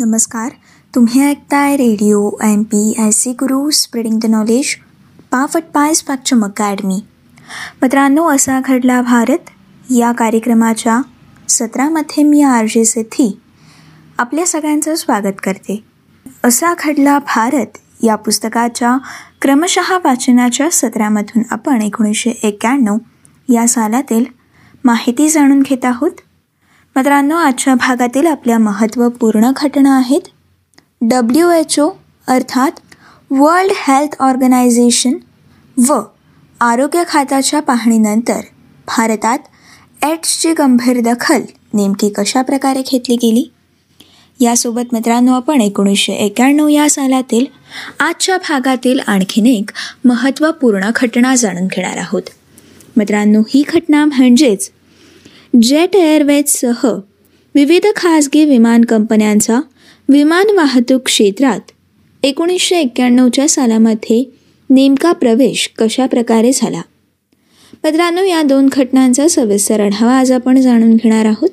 नमस्कार. तुम्ही ऐकताय radio M P S C Guru spreading the knowledge powered by Spectrum Academy मित्रांनो असा घडला भारत. या कार्यक्रमाच्या सत्रामध्ये मी आर जे सेथी आपल्या सगळ्यांचं स्वागत करते. असा घडला भारत. या पुस्तकाच्या क्रमशः वाचनाच्या सत्रामधून आपण एकोणीसशे एक्क्याण्णव या सालातील माहिती जाणून घेत आहोत. मित्रांनो आजच्या भागातील आपल्या महत्त्वपूर्ण घटना आहेत. डब्ल्यू एच ओ अर्थात वर्ल्ड हेल्थ ऑर्गनायझेशन व आरोग्य खात्याच्या पाहणीनंतर भारतात एड्सची गंभीर दखल नेमकी कशा प्रकारे घेतली गेली? यासोबत मित्रांनो आपण एकोणीसशे एक्याण्णव या सालातील आजच्या भागातील आणखीन एक महत्त्वपूर्ण घटना जाणून घेणार आहोत. मित्रांनो ही घटना म्हणजेच जेट एअरवेजसह विविध खाजगी विमान कंपन्यांचा विमान वाहतूक क्षेत्रात एकोणीसशे एक्क्याण्णवच्या सालामध्ये नेमका प्रवेश कशा प्रकारे झाला? मित्रांनो या दोन घटनांचा सविस्तर आढावा आज आपण जाणून घेणार आहोत.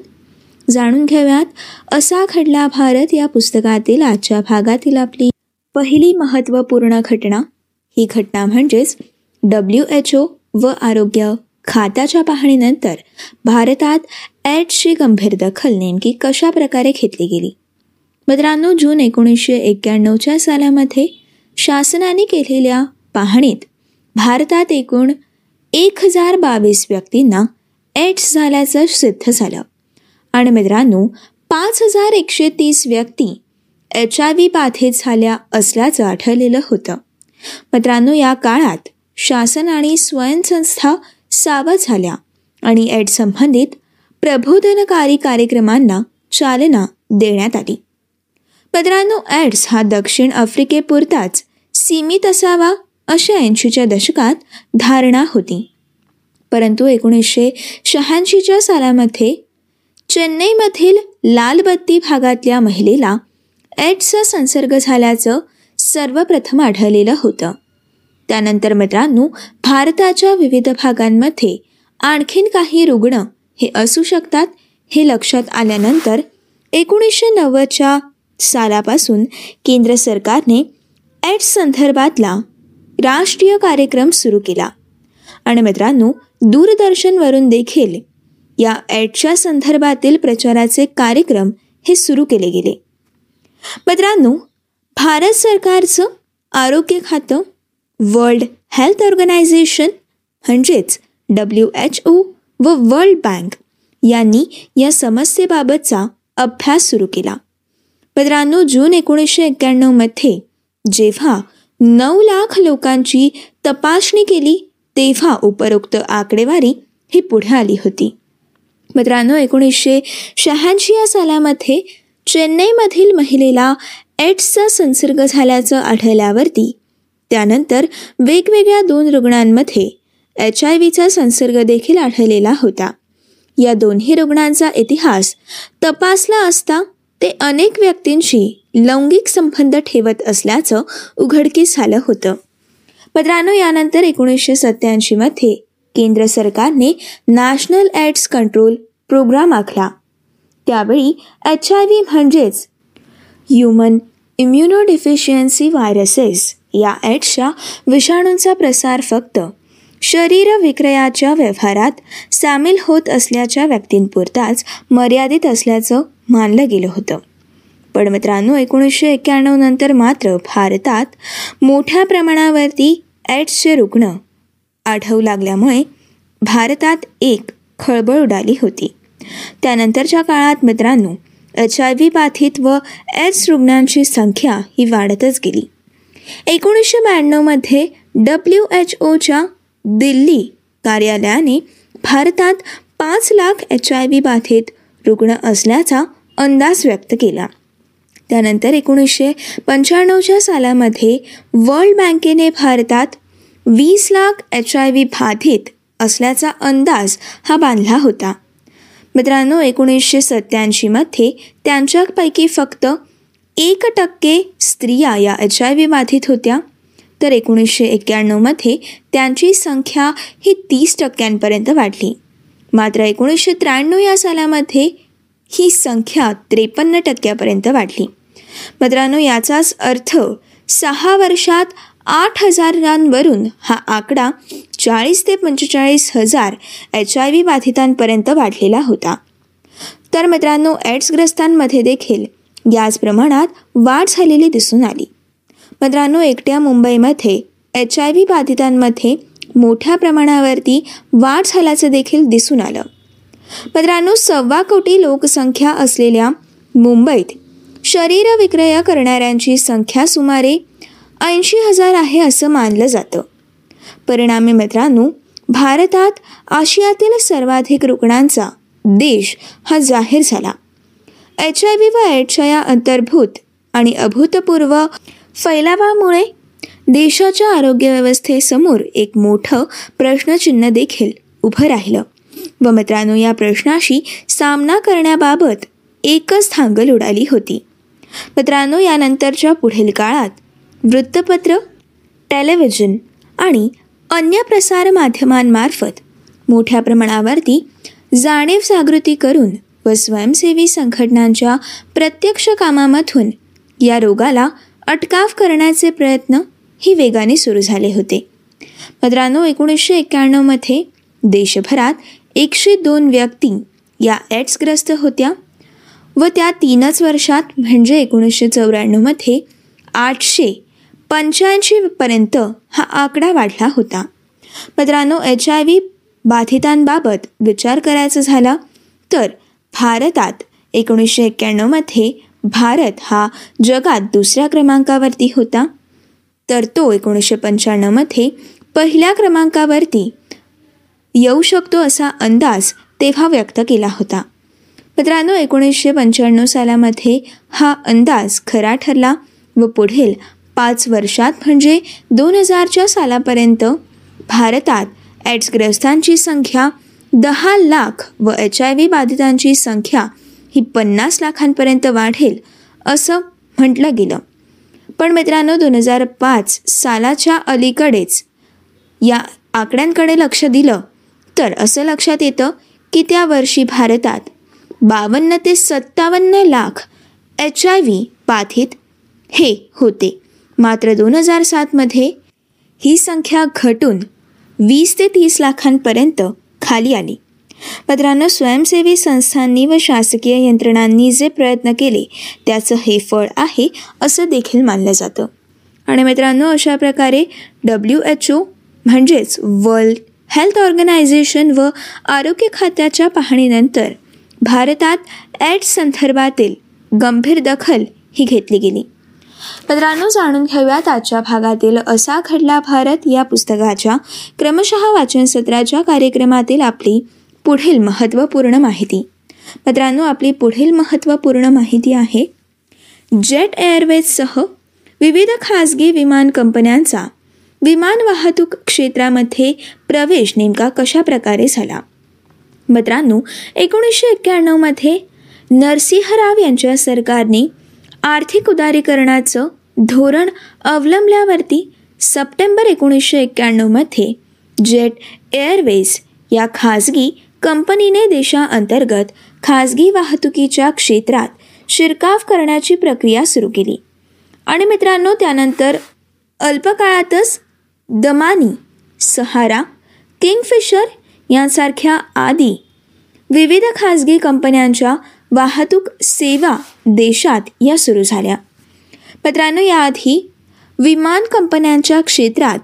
जाणून घेऊयात असा घडला भारत या पुस्तकातील आजच्या भागातील आपली पहिली महत्त्वपूर्ण घटना. ही घटना म्हणजेच डब्ल्यू एच ओ व आरोग्य खात्याच्या पाहणीनंतर भारतात ॲडची गंभीर दखल नेमकी कशा प्रकारे घेतली गेली? मित्रांनो जून एकोणीसशे एक्क्याण्णवच्या सालामध्ये शासनाने केलेल्या पाहणीत भारतात एकूण एक हजार बावीस व्यक्तींना एड्स झाल्याचं सिद्ध झालं. आणि मित्रांनो पाच हजार एकशे तीस व्यक्ती एच आय व्ही बाधित झाल्या असल्याचं आढळलेलं होतं. मित्रांनो या काळात शासन आणि स्वयंसंस्था सावध झाल्या आणि एड संबंधित प्रबोधनकारी कार्यक्रमांना चालना देण्यात आली. मित्रांनो ॲड्स हा दक्षिण आफ्रिकेपुरताच सीमित असावा अशा ऐंशीच्या दशकात धारणा होती. परंतु एकोणीसशे शहाऐंशीच्या सालामध्ये चेन्नईमधील लालबत्ती भागातल्या महिलेला एड्सचा संसर्ग झाल्याचं सर्वप्रथम आढळलेलं होतं. त्यानंतर मित्रांनो भारताच्या विविध भागांमध्ये आणखीन काही रुग्ण हे असू शकतात हे लक्षात आल्यानंतर एकोणीसशे नव्वदच्या सालापासून केंद्र सरकारने एड्स संदर्भातला राष्ट्रीय कार्यक्रम सुरू केला. आणि मित्रांनो दूरदर्शनवरून देखील या एड्सच्या संदर्भातील प्रचाराचे कार्यक्रम हे सुरू केले गेले. मित्रांनो भारत सरकारचं आरोग्य खातं वर्ल्ड हेल्थ ऑर्गनायझेशन म्हणजेच डब्ल्यू एच ओ व वर्ल्ड बँक यांनी या समस्येबाबतचा अभ्यास सुरू केला. पंधरानो जून एकोणीसशे एक्क्याण्णवमध्ये जेव्हा नऊ लाख लोकांची तपासणी केली तेव्हा उपरोक्त आकडेवारी ही पुढे आली होती. मित्रांनो एकोणीसशे शहाऐंशी या सालामध्ये चेन्नईमधील महिलेला एड्सचा संसर्ग झाल्याचं आढळल्यावरती त्यानंतर वेगवेगळ्या दोन रुग्णांमध्ये एच आय व्हीचा संसर्ग देखील आढळलेला होता. या दोन्ही रुग्णांचा इतिहास तपासला असता ते अनेक व्यक्तींशी लैंगिक संबंध ठेवत असल्याचं उघडकीस झालं होतं. पत्रानो यानंतर एकोणीसशे सत्याऐंशीमध्ये केंद्र सरकारने नॅशनल एड्स कंट्रोल प्रोग्राम आखला. त्यावेळी एच आय व्ही म्हणजेच ह्युमन इम्युनोडिफिशियन्सी व्हायरसेस या एड्सच्या विषाणूंचा प्रसार फक्त शरीर विक्रयाच्या व्यवहारात सामील होत असल्याच्या व्यक्तींपुरताच मर्यादित असल्याचं मानलं गेलं होतं. पण मित्रांनो एकोणीसशे एक्क्याण्णव नंतर मात्र भारतात मोठ्या प्रमाणावरती एड्सचे रुग्ण आढळू लागल्यामुळे भारतात एक खळबळ उडाली होती. त्यानंतरच्या काळात मित्रांनो एच आय व्ही बाधित व एड्स रुग्णांची संख्या ही वाढतच गेली. एकोणीसशे ब्याण्णवमध्ये डब्ल्यू एच ओच्या दिल्ली कार्यालयाने भारतात पाच लाख एच आय व्ही बाधित रुग्ण असल्याचा अंदाज व्यक्त केला. त्यानंतर एकोणीसशे पंच्याण्णवच्या सालामध्ये वर्ल्ड बँकेने भारतात वीस लाख एच आय व्ही बाधित असल्याचा अंदाज हा बांधला होता. मित्रांनो एकोणीसशे सत्त्याऐंशीमध्ये त्यांच्यापैकी फक्त एक टक्के स्त्रिया या एच आय व्ही बाधित होत्या. तर एकोणीसशे एक्क्याण्णवमध्ये त्यांची संख्या ही तीस टक्क्यांपर्यंत वाढली. मात्र एकोणीसशे त्र्याण्णव या सालामध्ये ही संख्या त्रेपन्न टक्क्यापर्यंत वाढली. मित्रांनो याचाच अर्थ सहा वर्षात आठ हजारांवरून हा आकडा चाळीस ते पंचेचाळीस हजार एच आय व्ही बाधितांपर्यंत वाढलेला होता. तर मित्रांनो एड्सग्रस्तांमध्ये देखील याच प्रमाणात वाढ झालेली दिसून आली. मित्रांनो एकट्या मुंबईमध्ये एच आय व्ही बाधितांमध्ये मोठ्या प्रमाणावरती वाढ झाल्याचं देखील दिसून आलं. मित्रांनो सव्वा कोटी लोकसंख्या असलेल्या मुंबईत शरीर विक्रय करणाऱ्यांची संख्या सुमारे ऐंशी हजार आहे असं मानलं जातं. परिणामी मित्रांनो भारतात आशियातील सर्वाधिक रुग्णांचा देश हा जाहीर झाला. एच आय व्ही व एड्सच्या या अंतर्भूत आणि अभूतपूर्व फैलावामुळे देशाच्या आरोग्य व्यवस्थेसमोर एक मोठं प्रश्नचिन्ह देखील उभं राहिलं. व मित्रांनो या प्रश्नाशी सामना करण्याबाबत एकच थांगल उडाली होती. मित्रांनो यानंतरच्या पुढील काळात वृत्तपत्र टेलिव्हिजन आणि अन्य प्रसार माध्यमांमार्फत मोठ्या प्रमाणावरती जाणीव जागृती करून व स्वयंसेवी संघटनांच्या प्रत्यक्ष कामामधून या रोगाला अटकाव करण्याचे प्रयत्न ही वेगाने सुरू झाले होते. मित्रांनो एकोणीसशे एक्क्याण्णवमध्ये देशभरात एकशे दोन व्यक्ती या एड्सग्रस्त होत्या व त्या तीनच वर्षात म्हणजे एकोणीसशे चौऱ्याण्णवमध्ये आठशे पंच्याऐंशीपर्यंत हा आकडा वाढला होता. मित्रांनो एच आय व्ही बाधितांबाबत विचार करायचा झाला तर भारतात एकोणीसशे एक्क्याण्णवमध्ये भारत हा जगात दुसऱ्या क्रमांकावरती होता. तर तो एकोणीसशे पंच्याण्णवमध्ये पहिल्या क्रमांकावरती येऊ शकतो असा अंदाज तेव्हा व्यक्त केला होता. मित्रांनो एकोणीसशे पंच्याण्णव सालामध्ये हा अंदाज खरा ठरला व पुढील पाच वर्षात म्हणजे दोन हजारच्या सालापर्यंत भारतात ॲड्सग्रस्तांची संख्या दहा लाख व एच आय व्ही बाधितांची संख्या ही पन्नास लाखांपर्यंत वाढेल असं म्हटलं गेलं. पण मित्रांनो दोन हजार पाच सालाच्या अलीकडेच या आकड्यांकडे लक्ष दिलं तर असं लक्षात येतं की त्या वर्षी भारतात बावन्न ते सत्तावन्न लाख एच आय व्ही बाधित हे होते. मात्र दोन हजार सातमध्ये ही संख्या घटून वीस ते तीस लाखांपर्यंत खाली आली. मित्रांनो स्वयंसेवी संस्थांनी व शासकीय यंत्रणांनी जे प्रयत्न केले त्याचं हे फळ आहे असं देखील मानलं जातं. आणि मित्रांनो अशा प्रकारे डब्ल्यू एच ओ म्हणजेच वर्ल्ड हेल्थ ऑर्गनायझेशन व आरोग्य खात्याच्या पाहणीनंतर भारतात एड्स संदर्भातील गंभीर दखल ही घेतली गेली. मित्रांनो जाणून घेऊयात आजच्या भागातील असा घडला भारत या पुस्तकाच्या. क्रमशः वाचन सत्राच्या कार्यक्रमातील आपली पुढील महत्त्वपूर्ण माहिती. मित्रांनो आपली पुढील महत्त्वपूर्ण माहिती आहे जेट एअरवेजसह विविध खाजगी विमान कंपन्यांचा विमान वाहतूक क्षेत्रामध्ये प्रवेश नेमका कशा प्रकारे झाला? मित्रांनो एकोणीसशे एक्क्याण्णवमध्ये नरसिंहराव यांच्या सरकारने आर्थिक उदारीकरणाचं धोरण अवलंबल्यावरती सप्टेंबर एकोणीसशे एक्क्याण्णवमध्ये जेट एअरवेज या खाजगी कंपनीने देशाअंतर्गत खाजगी वाहतुकीच्या क्षेत्रात शिरकाव करण्याची प्रक्रिया सुरू केली. आणि मित्रांनो त्यानंतर अल्पकाळातच दमानी सहारा किंगफिशर यांसारख्या आदी विविध खाजगी कंपन्यांच्या वाहतूक सेवा देशात या सुरू झाल्या. मित्रांनो याआधी विमान कंपन्यांच्या क्षेत्रात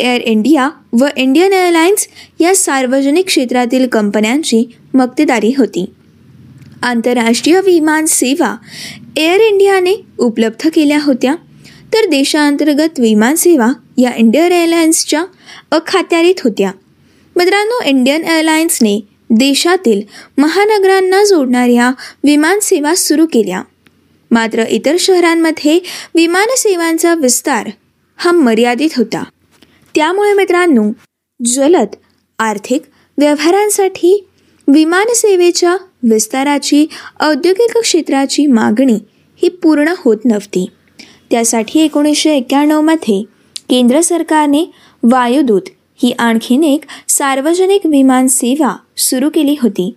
एअर इंडिया व इंडियन एअरलाइन्स या सार्वजनिक क्षेत्रातील कंपन्यांची मक्तेदारी होती. आंतरराष्ट्रीय विमान सेवा एअर इंडियाने उपलब्ध केल्या होत्या. तर देशांतर्गत विमानसेवा या इंडियन एअरलाइन्सच्या अखात्यारीत होत्या. मित्रांनो इंडियन एअरलाइन्सने देशातील महानगरांना जोडणाऱ्या विमानसेवा सुरू केल्या. मात्र इतर शहरांमध्ये विमानसेवांचा विस्तार हा मर्यादित होता. त्यामुळे मित्रांनो जलद आर्थिक व्यवहारांसाठी विमानसेवेच्या विस्ताराची औद्योगिक क्षेत्राची मागणी ही पूर्ण होत नव्हती. त्यासाठी एकोणीसशे एक्क्याण्णवमध्ये केंद्र सरकारने वायुदूत ही आणखीन एक सार्वजनिक विमान सेवा सुरू केली होती.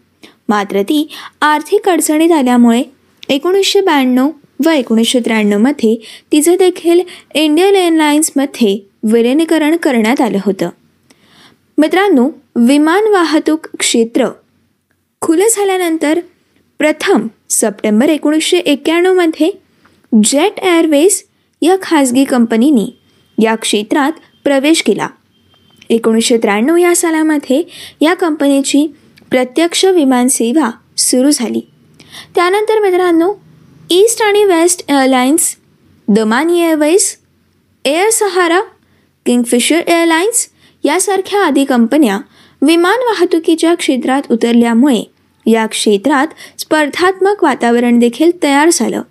मात्र ती आर्थिक अडचणीत आल्यामुळे एकोणीसशे ब्याण्णव व एकोणीसशे त्र्याण्णवमध्ये तिचं देखील इंडियन एअरलाइन्समध्ये विलिनीकरण करण्यात आलं होतं. मित्रांनो विमान वाहतूक क्षेत्र खुलं झाल्यानंतर प्रथम सप्टेंबर एकोणीसशे एक्क्याण्णवमध्ये जेट एअरवेज या खाजगी कंपनीने या क्षेत्रात प्रवेश केला. एकोणीसशे त्र्याण्णव या सालामध्ये या कंपनीची प्रत्यक्ष विमानसेवा सुरू झाली. त्यानंतर मित्रांनो ईस्ट आणि West Airlines Damania Airways Air Sahara Kingfisher Airlines यासारख्या आदी कंपन्या विमान वाहतुकीच्या क्षेत्रात उतरल्यामुळे या क्षेत्रात स्पर्धात्मक वातावरण देखील तयार झालं.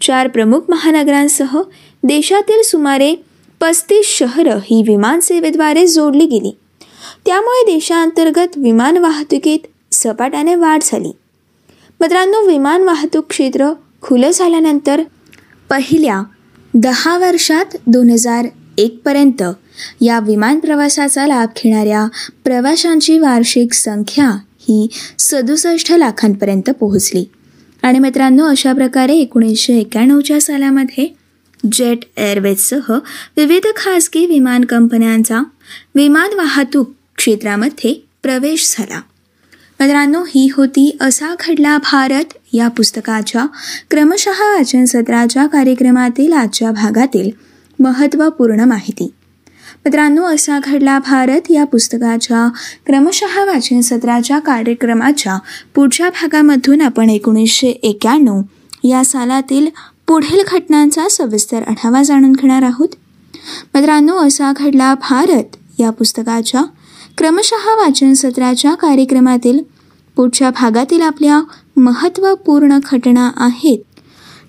चार प्रमुख महानगरांसह देशातील सुमारे पस्तीस शहरं ही विमानसेवेद्वारे जोडली गेली. त्यामुळे देशांतर्गत विमान वाहतुकीत सपाट्याने वाढ झाली. मित्रांनो विमान वाहतूक क्षेत्र खुलं झाल्यानंतर पहिल्या दहा वर्षात दोन हजार एकपर्यंत या विमान प्रवासाचा लाभ घेणाऱ्या प्रवाशांची वार्षिक संख्या ही सदुसष्ट लाखांपर्यंत पोहोचली. आणि मित्रांनो अशा प्रकारे एकोणीसशे एक्क्याण्णवच्या सालामध्ये जेट एअरवेजसह विविध खाजगी विमान कंपन्यांचा विमान वाहतूक क्षेत्रामध्ये प्रवेश झाला. मित्रांनो ही होती असा घडला भारत या पुस्तकाच्या क्रमशः वाचन सत्राच्या कार्यक्रमातील आजच्या भागातील महत्त्वपूर्ण माहिती. मित्रांनो असा घडला भारत या पुस्तकाच्या क्रमशः वाचन सत्राच्या कार्यक्रमाच्या पुढच्या भागामधून आपण एकोणीसशे एक्याण्णव या सालातील पुढील घटनांचा सविस्तर आढावा जाणून घेणार आहोत. मित्रांनो असा घडला भारत या पुस्तकाच्या क्रमशः वाचन सत्राच्या कार्यक्रमातील पुढच्या भागातील आपल्या महत्त्वपूर्ण घटना आहेत.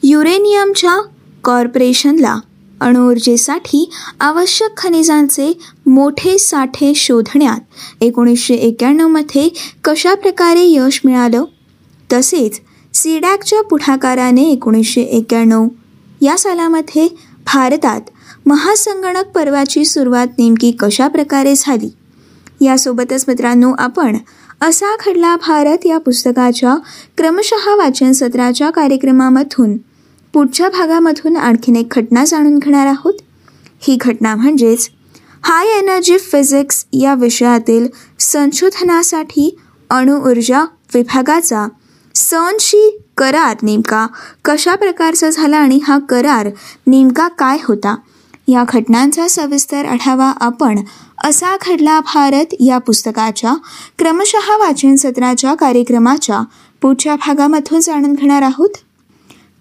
युरेनियमच्या कॉर्पोरेशनला अणुऊर्जेसाठी आवश्यक खनिजांचे मोठे साठे शोधण्यात एकोणीसशे एक्याण्णवमध्ये कशाप्रकारे यश मिळालं? तसेच सीडॅकच्या पुढाकाराने एकोणीसशे एक्याण्णव या सालामध्ये भारतात महासंगणक पर्वाची सुरुवात नेमकी कशा प्रकारे झाली? यासोबतच मित्रांनो आपण असा घडला भारत या पुस्तकाच्या क्रमशः वाचन सत्राच्या कार्यक्रमामधून पुढच्या भागामधून आणखीन एक घटना जाणून घेणार आहोत. ही घटना म्हणजेच हाय एनर्जी फिजिक्स या विषयातील संशोधनासाठी अणुऊर्जा विभागाचा सनशी करार नेमका कशा प्रकारचा झाला आणि हा करार नेमका काय होता? या घटनांचा सविस्तर आढावा आपण असा घडला भारत या पुस्तकाच्या क्रमशः वाचन सत्राच्या कार्यक्रमाच्या पुढच्या भागामधून जाणून घेणार आहोत.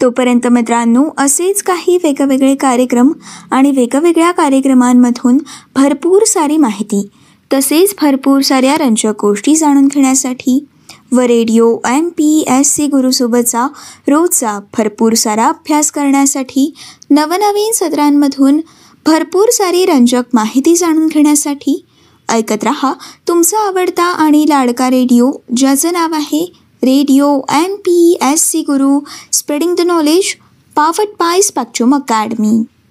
तोपर्यंत मित्रांनो असेच काही वेगवेगळे कार्यक्रम आणि वेगवेगळ्या कार्यक्रमांमधून भरपूर सारी माहिती तसेच भरपूर साऱ्या रंजक गोष्टी जाणून घेण्यासाठी व radio M P S C गुरुसोबतचा रोजचा भरपूर सारा अभ्यास करण्यासाठी नवनवीन सत्रांमधून भरपूर सारी रंजक माहिती जाणून घेण्यासाठी ऐकत रहा तुमचा आवडता आणि लाडका रेडिओ ज्याचं नाव आहे radio M P S C Guru spreading the knowledge powered by Spectrum Academy.